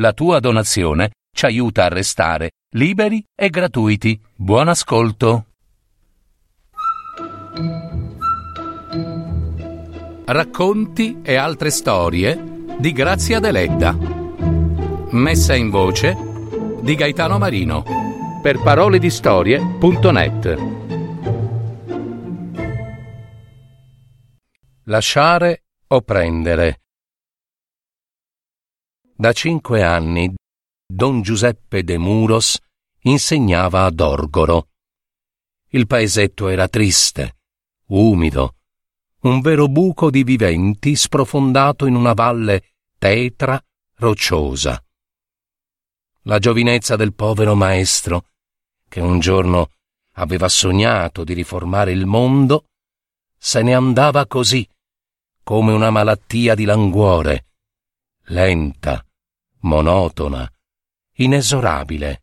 La tua donazione ci aiuta a restare liberi e gratuiti. Buon ascolto. Racconti e altre storie di Grazia Deledda. Messa in voce di Gaetano Marino per paroledistorie.net. Lasciare o prendere. Da cinque anni don Giuseppe de Muros insegnava ad Orgoro. Il paesetto era triste, umido, un vero buco di viventi sprofondato in una valle tetra, rocciosa. La giovinezza del povero maestro, che un giorno aveva sognato di riformare il mondo, se ne andava così, come una malattia di languore, lenta, monotona, inesorabile.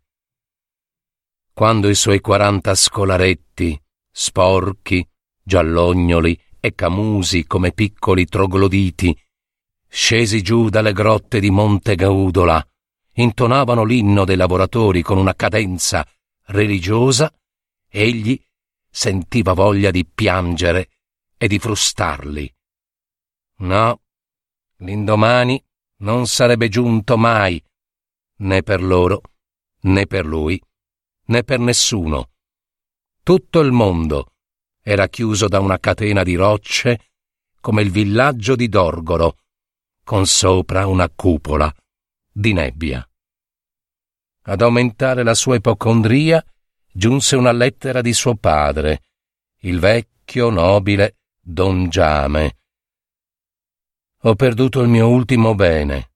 Quando i suoi quaranta scolaretti, sporchi, giallognoli e camusi come piccoli trogloditi, scesi giù dalle grotte di Monte Gaudola, intonavano l'inno dei lavoratori con una cadenza religiosa, egli sentiva voglia di piangere e di frustarli. No, l'indomani non sarebbe giunto mai, né per loro, né per lui, né per nessuno. Tutto il mondo era chiuso da una catena di rocce come il villaggio di Dorgoro, con sopra una cupola di nebbia. Ad aumentare la sua ipocondria giunse una lettera di suo padre, il vecchio nobile Don Giame, ho perduto il mio ultimo bene,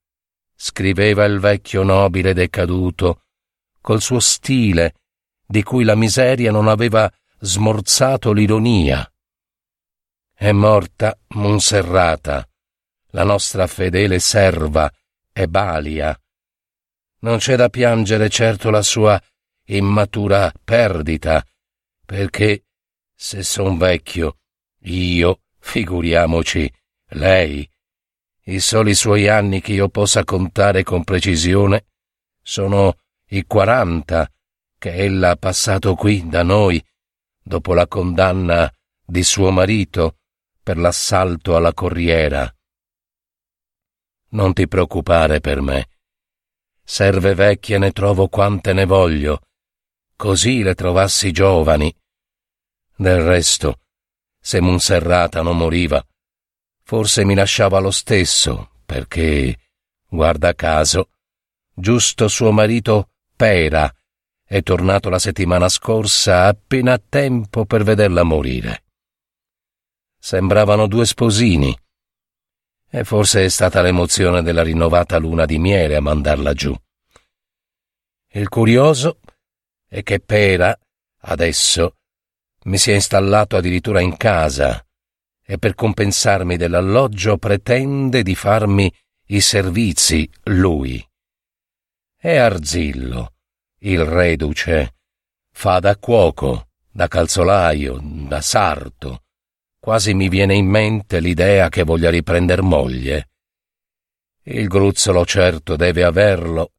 scriveva il vecchio nobile decaduto, col suo stile, di cui la miseria non aveva smorzato l'ironia. È morta Monserrata, la nostra fedele serva e balia. Non c'è da piangere certo la sua immatura perdita, perché se son vecchio, io, figuriamoci, lei, i soli suoi anni che io possa contare con precisione sono i quaranta che ella ha passato qui da noi dopo la condanna di suo marito per l'assalto alla corriera. Non ti preoccupare per me. Serve vecchie ne trovo quante ne voglio, così le trovassi giovani. Del resto, se Monserrata non moriva, Forse mi lasciava lo stesso, perché, guarda caso, giusto suo marito Pera è tornato la settimana scorsa appena a tempo per vederla morire. Sembravano due sposini. E forse è stata l'emozione della rinnovata luna di miele a mandarla giù. Il curioso è che Pera, adesso, mi si è installato addirittura in casa e per compensarmi dell'alloggio pretende di farmi i servizi lui. È Arzillo, il reduce, fa da cuoco, da calzolaio, da sarto. Quasi mi viene in mente l'idea che voglia riprender moglie. Il gruzzolo certo deve averlo.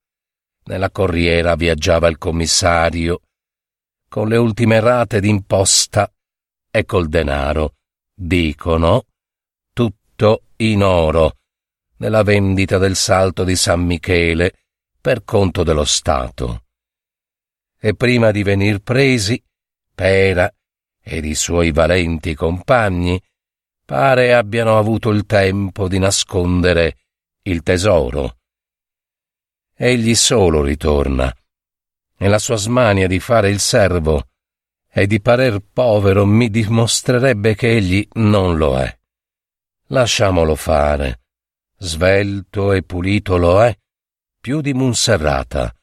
Nella corriera viaggiava il commissario, con le ultime rate d'imposta e col denaro dicono, tutto in oro, nella vendita del salto di San Michele per conto dello Stato. E prima di venir presi, Pera ed i suoi valenti compagni pare abbiano avuto il tempo di nascondere il tesoro. Egli solo ritorna, e la sua smania di fare il servo e di parer povero mi dimostrerebbe che egli non lo è. Lasciamolo fare. Svelto e pulito lo è, più di Monserrata.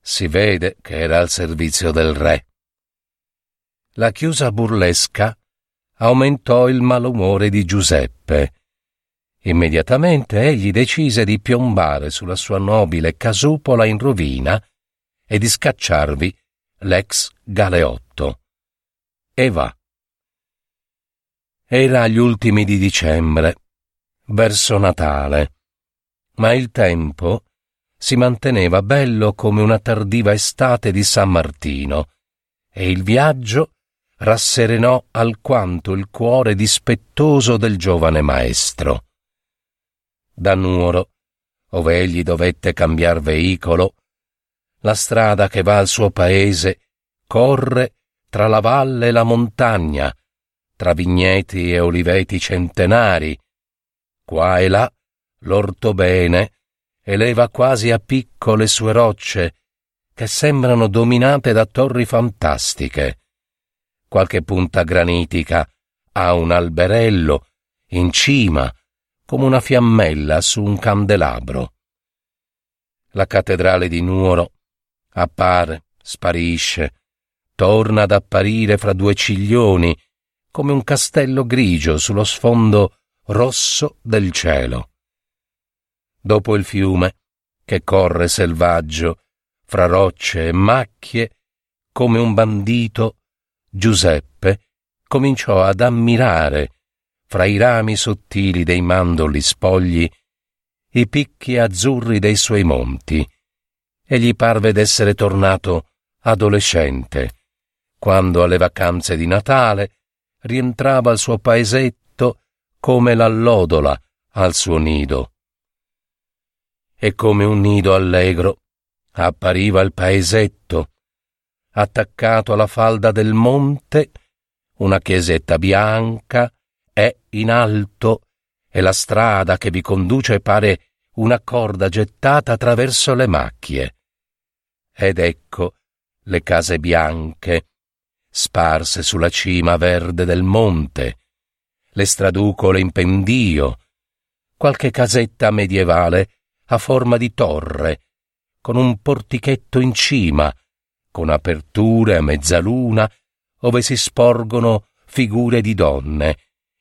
Si vede che era al servizio del re. La chiusa burlesca aumentò il malumore di Giuseppe. Immediatamente egli decise di piombare sulla sua nobile casupola in rovina e di scacciarvi l'ex galeotto e va. Era agli ultimi di dicembre, verso Natale, ma il tempo si manteneva bello come una tardiva estate di San Martino, e il viaggio rasserenò alquanto il cuore dispettoso del giovane maestro. Da Nuoro, ove egli dovette cambiar veicolo, la strada che va al suo paese corre tra la valle e la montagna, tra vigneti e oliveti centenari. Qua e là l'ortobene eleva quasi a picco le sue rocce, che sembrano dominate da torri fantastiche. Qualche punta granitica ha un alberello in cima, come una fiammella su un candelabro. La cattedrale di Nuoro appare, sparisce, torna ad apparire fra due ciglioni, come un castello grigio sullo sfondo rosso del cielo. Dopo il fiume, che corre selvaggio, fra rocce e macchie, come un bandito, Giuseppe cominciò ad ammirare, fra i rami sottili dei mandorli spogli, i picchi azzurri dei suoi monti, e gli parve d'essere tornato adolescente, quando alle vacanze di Natale rientrava al suo paesetto come l'allodola al suo nido e come un nido allegro appariva il paesetto, attaccato alla falda del monte, una chiesetta bianca è in alto e la strada che vi conduce pare una corda gettata attraverso le macchie. Ed ecco le case bianche, sparse sulla cima verde del monte, le straducole in pendio, qualche casetta medievale a forma di torre, con un portichetto in cima, con aperture a mezzaluna, ove si sporgono figure di donne,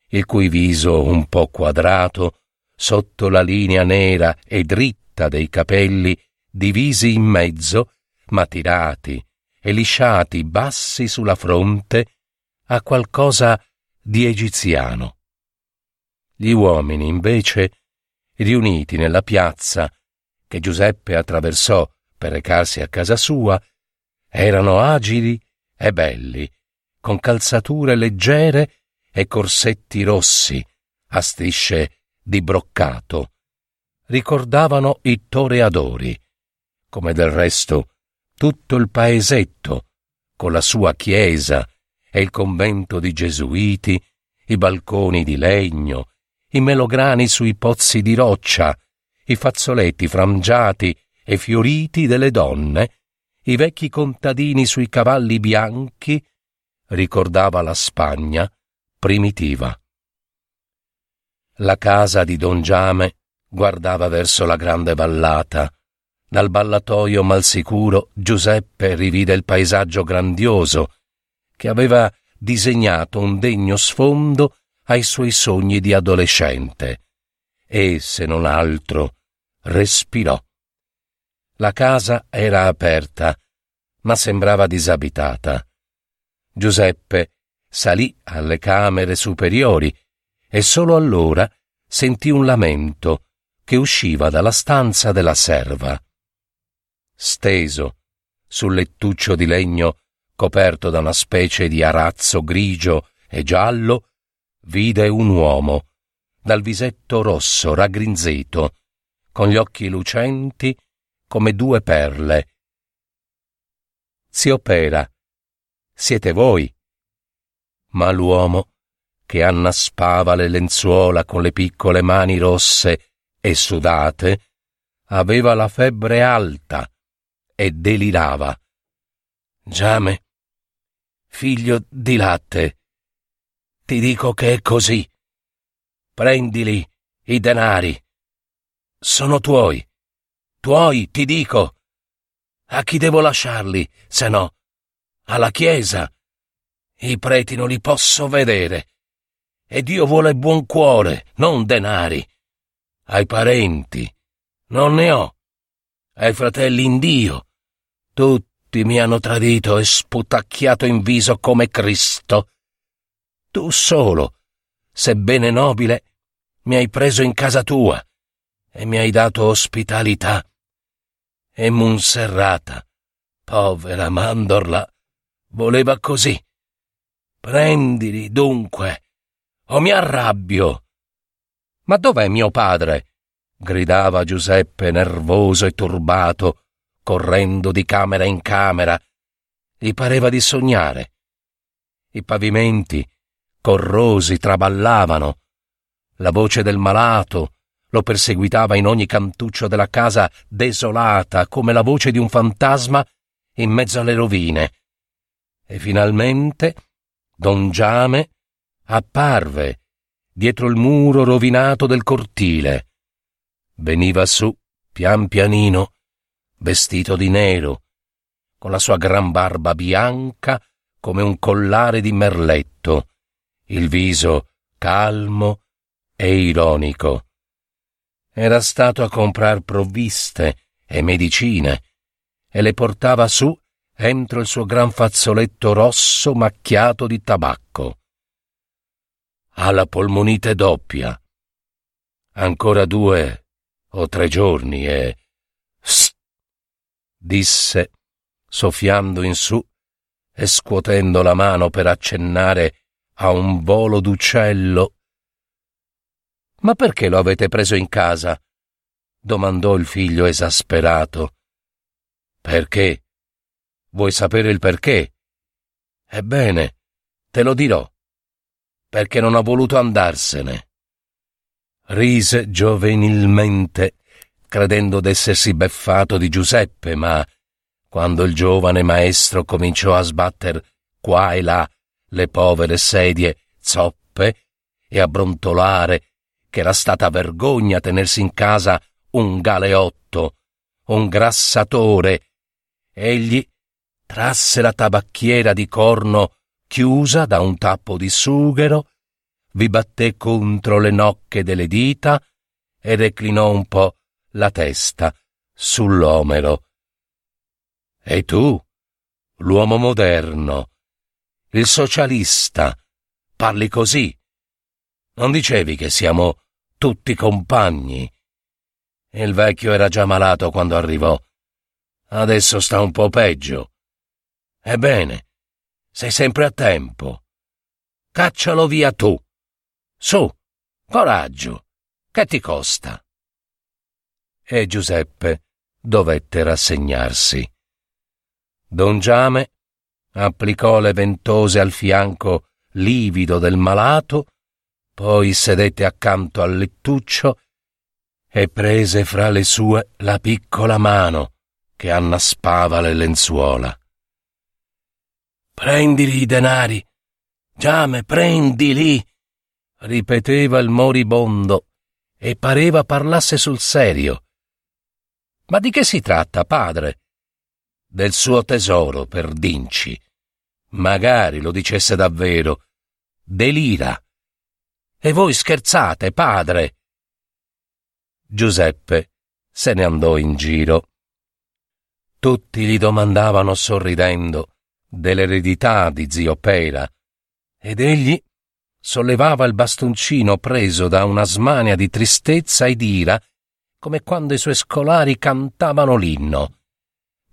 il cui viso un po' quadrato, sotto la linea nera e dritta dei capelli, divisi in mezzo, ma tirati e lisciati bassi sulla fronte, ha qualcosa di egiziano. Gli uomini, invece, riuniti nella piazza che Giuseppe attraversò per recarsi a casa sua, erano agili e belli, con calzature leggere e corsetti rossi a strisce di broccato. Ricordavano i toreadori, come del resto tutto il paesetto, con la sua chiesa e il convento di gesuiti, i balconi di legno, i melograni sui pozzi di roccia, i fazzoletti frangiati e fioriti delle donne, i vecchi contadini sui cavalli bianchi, ricordava la Spagna primitiva. La casa di Don Giame guardava verso la grande vallata. Dal ballatoio malsicuro Giuseppe rivide il paesaggio grandioso che aveva disegnato un degno sfondo ai suoi sogni di adolescente e, se non altro, respirò. La casa era aperta, ma sembrava disabitata. Giuseppe salì alle camere superiori e solo allora sentì un lamento che usciva dalla stanza della serva. Steso sul lettuccio di legno coperto da una specie di arazzo grigio e giallo, vide un uomo, dal visetto rosso raggrinzito, con gli occhi lucenti come due perle. Zio Pera, siete voi? Ma l'uomo, che annaspava le lenzuola con le piccole mani rosse e sudate, aveva la febbre alta e delirava. Giame, figlio di latte, ti dico che è così. Prendili i denari. Sono tuoi. Tuoi, ti dico. A chi devo lasciarli, se no? Alla Chiesa. I preti non li posso vedere. E Dio vuole buon cuore, non denari. Ai parenti. Non ne ho. Ai fratelli in Dio. Tutti mi hanno tradito e sputacchiato in viso come Cristo. Tu solo, sebbene nobile, mi hai preso in casa tua e mi hai dato ospitalità. E Monserrata, povera mandorla, voleva così. Prendili dunque, o mi arrabbio. Ma dov'è mio padre? gridava Giuseppe nervoso e turbato, correndo di camera in camera. Gli pareva di sognare. I pavimenti, corrosi, traballavano. La voce del malato lo perseguitava in ogni cantuccio della casa desolata come la voce di un fantasma in mezzo alle rovine. E finalmente Don Giame apparve dietro il muro rovinato del cortile. Veniva su, pian pianino, vestito di nero, con la sua gran barba bianca come un collare di merletto, il viso calmo e ironico. Era stato a comprar provviste e medicine e le portava su entro il suo gran fazzoletto rosso macchiato di tabacco. Ha la polmonite doppia. Ancora due o tre giorni e... Disse, soffiando in su e scuotendo la mano per accennare a un volo d'uccello. Ma perché lo avete preso in casa? domandò il figlio esasperato. Perché? Vuoi sapere il perché? Ebbene, te lo dirò. Perché non ha voluto andarsene. Rise giovenilmente, credendo d'essersi beffato di Giuseppe, ma quando il giovane maestro cominciò a sbatter qua e là le povere sedie zoppe e a brontolare che era stata vergogna tenersi in casa un galeotto, un grassatore, egli trasse la tabacchiera di corno chiusa da un tappo di sughero, vi batté contro le nocche delle dita e reclinò un po' la testa sull'omero. E tu, l'uomo moderno, il socialista, parli così. Non dicevi che siamo tutti compagni? Il vecchio era già malato quando arrivò. Adesso sta un po' peggio. Ebbene, sei sempre a tempo. Caccialo via tu. Su, coraggio, che ti costa? E Giuseppe dovette rassegnarsi. Don Giame applicò le ventose al fianco livido del malato, poi sedette accanto al lettuccio e prese fra le sue la piccola mano che annaspava le lenzuola. Prendili i denari, Giame, prendili, ripeteva il moribondo e pareva parlasse sul serio. Ma di che si tratta, padre? del suo tesoro per Dinci. Magari lo dicesse davvero. Delira. E voi scherzate, padre. Giuseppe se ne andò in giro. Tutti gli domandavano sorridendo dell'eredità di zio Pera, ed egli sollevava il bastoncino preso da una smania di tristezza ed ira, come quando i suoi scolari cantavano l'inno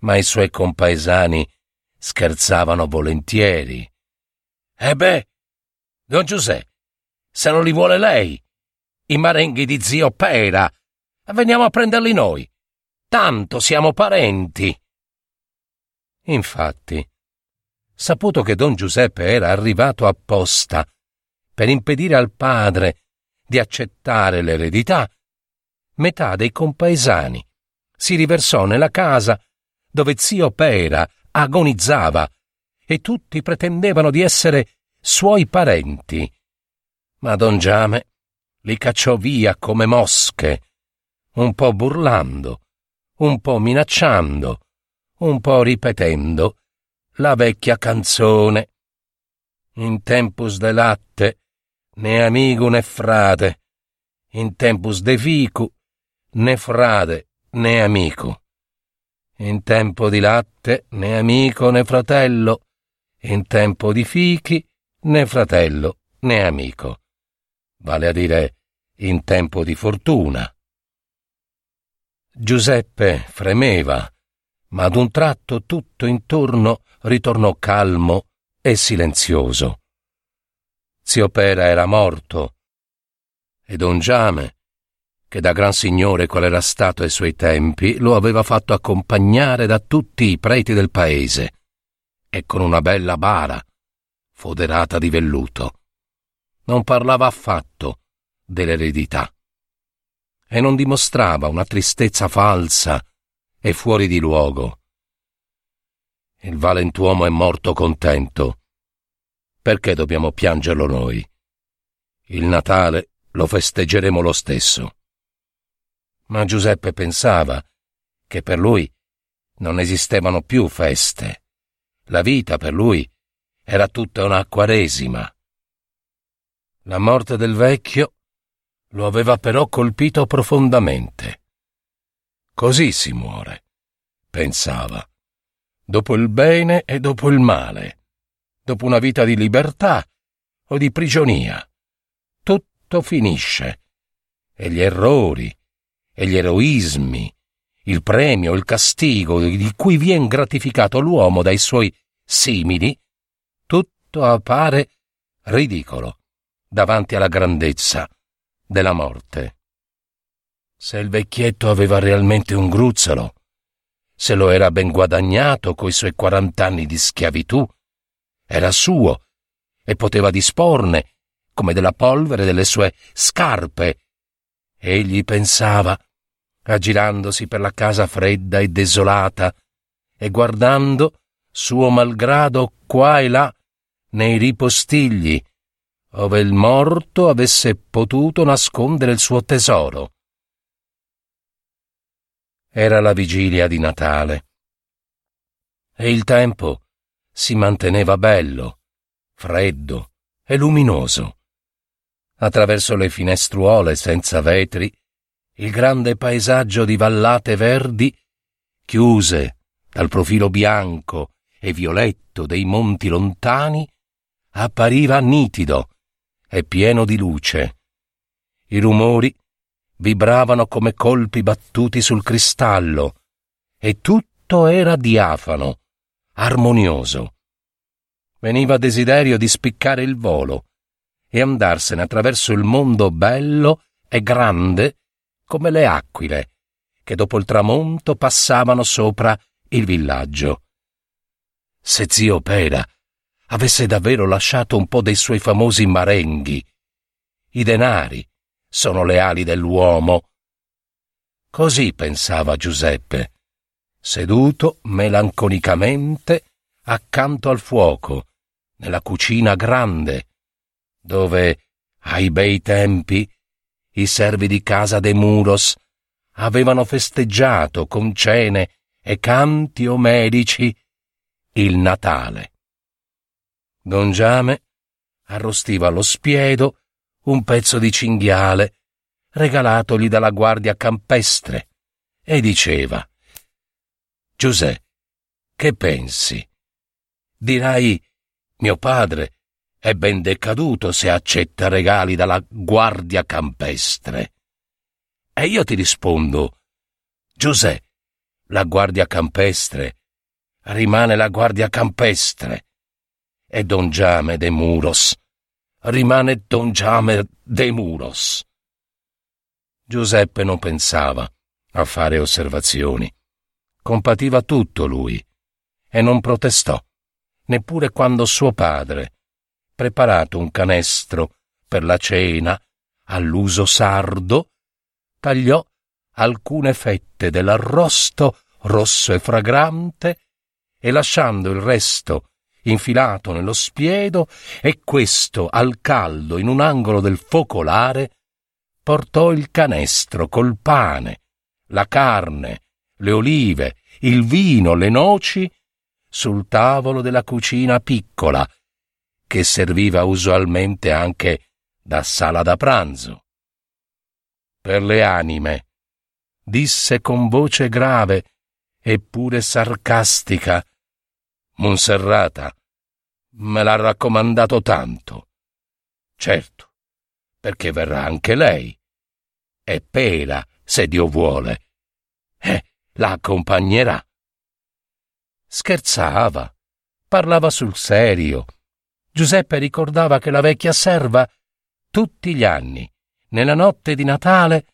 ma i suoi compaesani scherzavano volentieri. E beh, don Giuseppe, se non li vuole lei, i marenghi di zio Pera, veniamo a prenderli noi. Tanto siamo parenti. Infatti, saputo che don Giuseppe era arrivato apposta per impedire al padre di accettare l'eredità, metà dei compaesani si riversò nella casa dove zio Pera agonizzava e tutti pretendevano di essere suoi parenti. Ma don Giame li cacciò via come mosche, un po' burlando, un po' minacciando, un po' ripetendo la vecchia canzone. In tempus de latte, né amico né frate, in tempus de ficu, né frate né amico. In tempo di latte né amico né fratello, in tempo di fichi né fratello né amico. Vale a dire in tempo di fortuna. Giuseppe fremeva ma ad un tratto tutto intorno ritornò calmo e silenzioso. Zio Pera era morto e Don Giame, che da gran signore qual era stato ai suoi tempi, lo aveva fatto accompagnare da tutti i preti del paese e con una bella bara, foderata di velluto. Non parlava affatto dell'eredità e non dimostrava una tristezza falsa e fuori di luogo. Il valentuomo è morto contento. Perché dobbiamo piangerlo noi? Il Natale lo festeggeremo lo stesso. Ma Giuseppe pensava che per lui non esistevano più feste. La vita per lui era tutta una quaresima. La morte del vecchio lo aveva però colpito profondamente. Così si muore, pensava, dopo il bene e dopo il male, dopo una vita di libertà o di prigionia. Tutto finisce, e gli errori, e gli eroismi, il premio, il castigo di cui viene gratificato l'uomo dai suoi simili, tutto appare ridicolo davanti alla grandezza della morte. Se il vecchietto aveva realmente un gruzzolo, se lo era ben guadagnato coi suoi quarant'anni di schiavitù, era suo e poteva disporne, come della polvere, delle sue scarpe. Egli pensava, aggirandosi per la casa fredda e desolata, e guardando, suo malgrado, qua e là, nei ripostigli, ove il morto avesse potuto nascondere il suo tesoro. Era la vigilia di Natale. E il tempo si manteneva bello, freddo e luminoso. Attraverso le finestruole senza vetri, il grande paesaggio di vallate verdi, chiuse dal profilo bianco e violetto dei monti lontani, appariva nitido e pieno di luce. I rumori vibravano come colpi battuti sul cristallo, e tutto era diafano, armonioso. Veniva desiderio di spiccare il volo e andarsene attraverso il mondo bello e grande come le aquile che dopo il tramonto passavano sopra il villaggio. Se zio Pera avesse davvero lasciato un po' dei suoi famosi marenghi, i denari, sono le ali dell'uomo. Così pensava Giuseppe, seduto melanconicamente accanto al fuoco, nella cucina grande, dove, ai bei tempi, i servi di casa de Muros avevano festeggiato con cene e canti omerici il Natale. Don Giame arrostiva allo spiedo un pezzo di cinghiale regalatogli dalla guardia campestre e diceva Giuseppe, che pensi? Dirai, mio padre è ben decaduto se accetta regali dalla guardia campestre. E io ti rispondo, Giuseppe, la guardia campestre rimane la guardia campestre e Don Giame de Muros rimane Don Jamer de Muros. Giuseppe non pensava a fare osservazioni. Compativa tutto lui e non protestò, neppure quando suo padre, preparato un canestro per la cena all'uso sardo, tagliò alcune fette dell'arrosto rosso e fragrante e lasciando il resto infilato nello spiedo e questo al caldo in un angolo del focolare portò il canestro col pane, la carne, le olive, il vino, le noci sul tavolo della cucina piccola, che serviva usualmente anche da sala da pranzo. Per le anime, disse con voce grave eppure sarcastica Monserrata me l'ha raccomandato tanto. Certo, perché verrà anche lei. E Pera, se Dio vuole. Eh, la accompagnerà. scherzava, parlava sul serio. Giuseppe ricordava che la vecchia serva tutti gli anni, nella notte di Natale,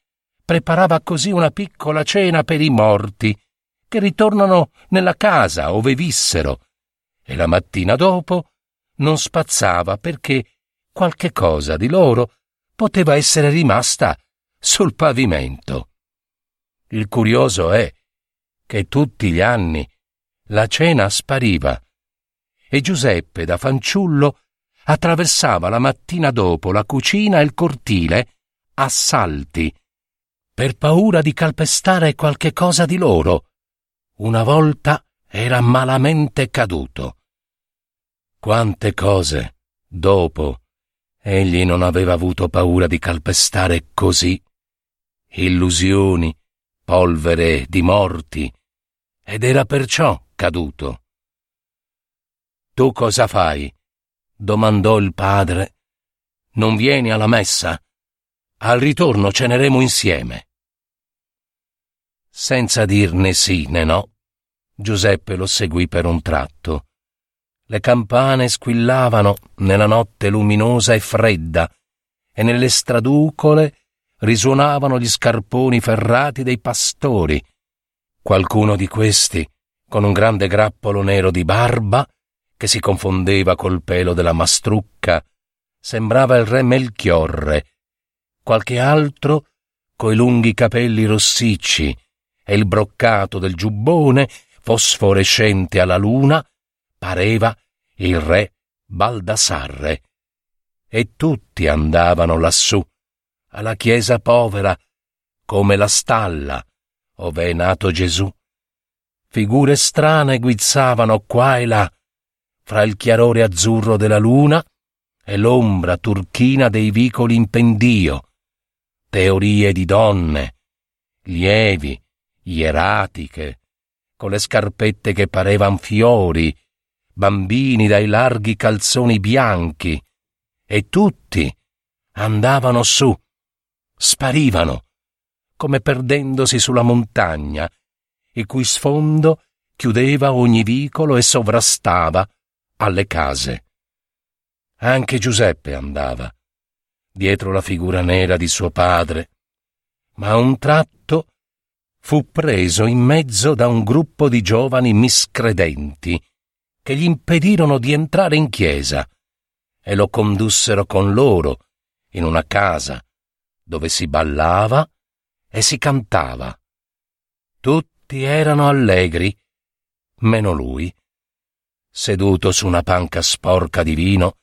preparava così una piccola cena per i morti, che ritornano nella casa ove vissero, e la mattina dopo non spazzava perché qualche cosa di loro poteva essere rimasta sul pavimento. Il curioso è che tutti gli anni la cena spariva e Giuseppe da fanciullo attraversava la mattina dopo la cucina e il cortile a salti per paura di calpestare qualche cosa di loro. Una volta era malamente caduto. Quante cose, dopo, egli non aveva avuto paura di calpestare così. Illusioni, polvere di morti, ed era perciò caduto. Tu cosa fai? domandò il padre. Non vieni alla messa? Al ritorno ceneremo insieme. Senza dirne sì né no, Giuseppe lo seguì per un tratto. Le campane squillavano nella notte luminosa e fredda e nelle straducole risuonavano gli scarponi ferrati dei pastori. Qualcuno di questi, con un grande grappolo nero di barba, che si confondeva col pelo della mastrucca, sembrava il re Melchiorre, qualche altro coi lunghi capelli rossicci e il broccato del giubbone fosforescente alla luna, pareva il re Baldassarre. E tutti andavano lassù, alla chiesa povera, come la stalla, ove è nato Gesù. Figure strane guizzavano qua e là, fra il chiarore azzurro della luna e l'ombra turchina dei vicoli in pendio, teorie di donne, lievi, ieratiche, con le scarpette che parevan fiori, bambini dai larghi calzoni bianchi, e tutti andavano su, sparivano, come perdendosi sulla montagna, il cui sfondo chiudeva ogni vicolo e sovrastava alle case. Anche Giuseppe andava, dietro la figura nera di suo padre, ma a un tratto fu preso in mezzo da un gruppo di giovani miscredenti che gli impedirono di entrare in chiesa e lo condussero con loro in una casa dove si ballava e si cantava. Tutti erano allegri, meno lui. Seduto su una panca sporca di vino,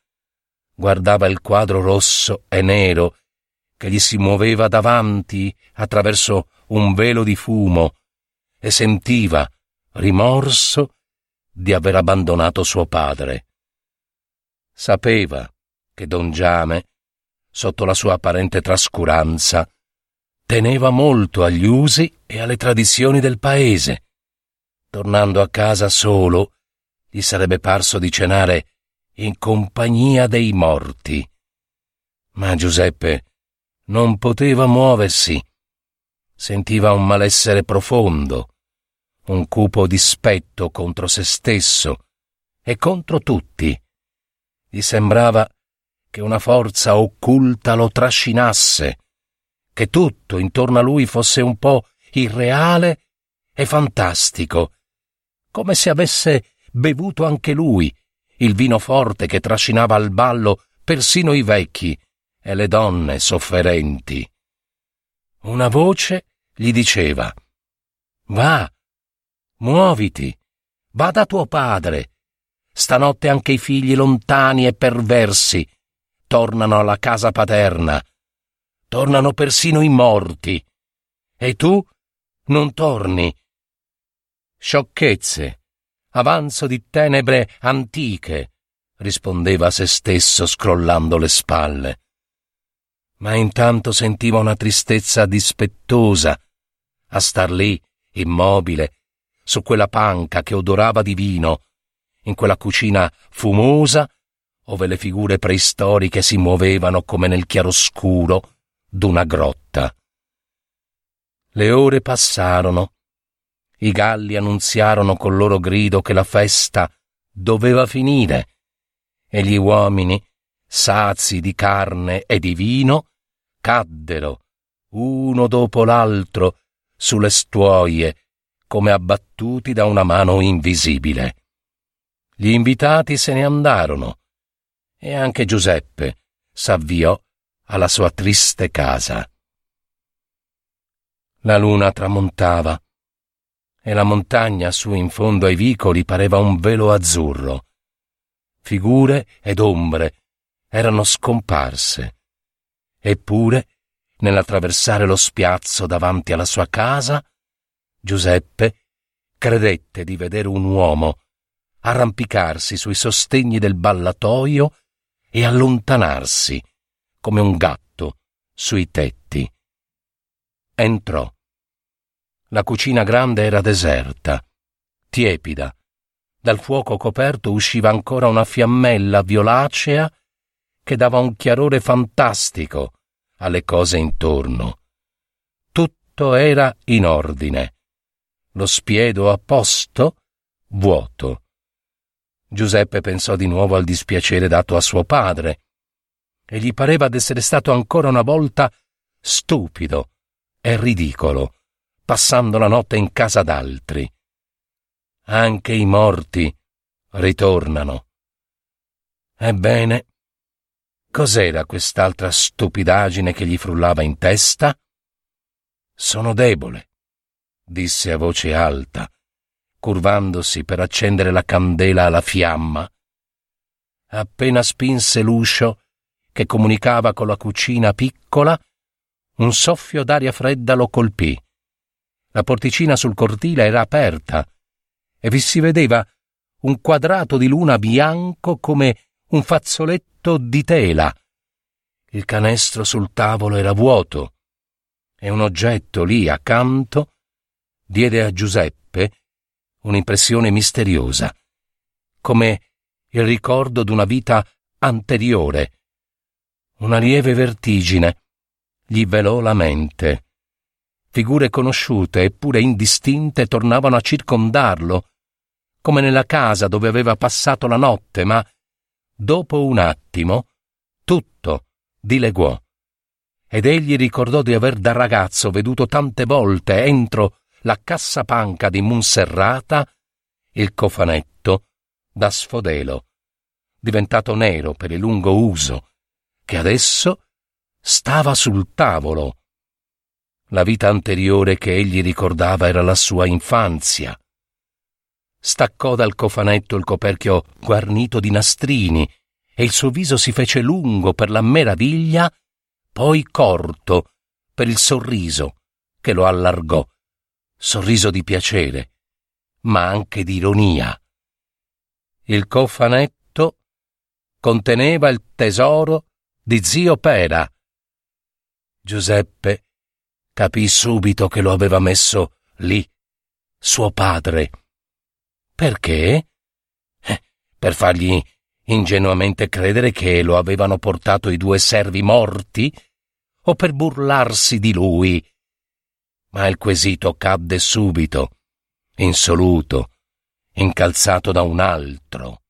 guardava il quadro rosso e nero che gli si muoveva davanti attraverso un velo di fumo e sentiva rimorso di aver abbandonato suo padre. Sapeva che don Giame, sotto la sua apparente trascuranza, teneva molto agli usi e alle tradizioni del paese. Tornando a casa solo, gli sarebbe parso di cenare in compagnia dei morti. Ma Giuseppe non poteva muoversi. Sentiva un malessere profondo, un cupo dispetto contro se stesso e contro tutti. Gli sembrava che una forza occulta lo trascinasse, che tutto intorno a lui fosse un po' irreale e fantastico, come se avesse bevuto anche lui il vino forte che trascinava al ballo persino i vecchi e le donne sofferenti. Una voce gli diceva Va, muoviti, va da tuo padre. Stanotte anche i figli lontani e perversi tornano alla casa paterna. Tornano persino i morti. E tu non torni. Sciocchezze, avanzo di tenebre antiche, rispondeva a se stesso scrollando le spalle. Ma intanto sentiva una tristezza dispettosa a star lì, immobile, su quella panca che odorava di vino, in quella cucina fumosa, ove le figure preistoriche si muovevano come nel chiaroscuro d'una grotta. Le ore passarono I galli annunziarono col loro grido che la festa doveva finire e gli uomini, sazi di carne e di vino, caddero, uno dopo l'altro, sulle stuoie, come abbattuti da una mano invisibile. Gli invitati se ne andarono e anche Giuseppe s'avviò alla sua triste casa. La luna tramontava e la montagna su in fondo ai vicoli pareva un velo azzurro. Figure ed ombre erano scomparse. Eppure, nell'attraversare lo spiazzo davanti alla sua casa, Giuseppe credette di vedere un uomo arrampicarsi sui sostegni del ballatoio e allontanarsi come un gatto sui tetti. Entrò. La cucina grande era deserta, tiepida. Dal fuoco coperto usciva ancora una fiammella violacea che dava un chiarore fantastico alle cose intorno. Tutto era in ordine. Lo spiedo a posto, vuoto. Giuseppe pensò di nuovo al dispiacere dato a suo padre e gli pareva d'essere stato ancora una volta stupido e ridicolo, passando la notte in casa d'altri. Anche i morti ritornano. Ebbene, cos'era quest'altra stupidaggine che gli frullava in testa? Sono debole, disse a voce alta, curvandosi per accendere la candela alla fiamma. Appena spinse l'uscio che comunicava con la cucina piccola, un soffio d'aria fredda lo colpì. La porticina sul cortile era aperta e vi si vedeva un quadrato di luna bianco come un fazzoletto di tela. Il canestro sul tavolo era vuoto e un oggetto lì accanto diede a Giuseppe un'impressione misteriosa, come il ricordo d'una vita anteriore. Una lieve vertigine gli velò la mente. Figure conosciute eppure indistinte tornavano a circondarlo, come nella casa dove aveva passato la notte, ma dopo un attimo tutto dileguò. Ed egli ricordò di aver da ragazzo veduto tante volte entro la cassapanca di Monserrata, il cofanetto da sfodelo, diventato nero per il lungo uso, che adesso stava sul tavolo. La vita anteriore che egli ricordava era la sua infanzia. Staccò dal cofanetto il coperchio guarnito di nastrini e il suo viso si fece lungo per la meraviglia, poi corto per il sorriso che lo allargò sorriso di piacere, ma anche di ironia. Il cofanetto conteneva il tesoro di zio Pera. Giuseppe capì subito che lo aveva messo lì, suo padre. Perché? Eh, per fargli ingenuamente credere che lo avevano portato i due servi morti? O per burlarsi di lui? ma il quesito cadde subito, insoluto, incalzato da un altro.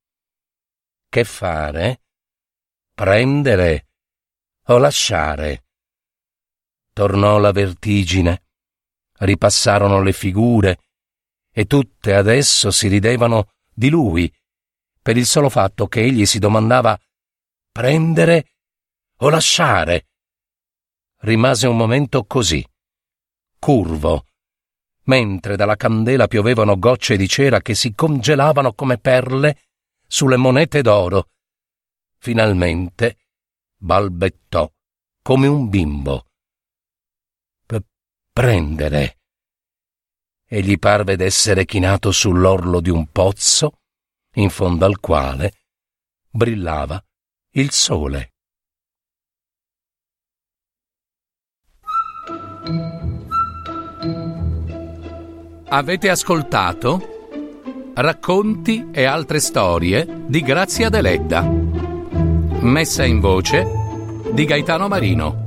Che fare? Prendere o lasciare? Tornò la vertigine, ripassarono le figure e tutte adesso si ridevano di lui per il solo fatto che egli si domandava prendere o lasciare. Rimase un momento così curvo, mentre dalla candela piovevano gocce di cera che si congelavano come perle sulle monete d'oro. Finalmente balbettò come un bimbo. Prendere. E gli parve d'essere chinato sull'orlo di un pozzo, in fondo al quale brillava il sole. Avete ascoltato Racconti e altre storie di Grazia Deledda. Messa in voce di Gaetano Marino.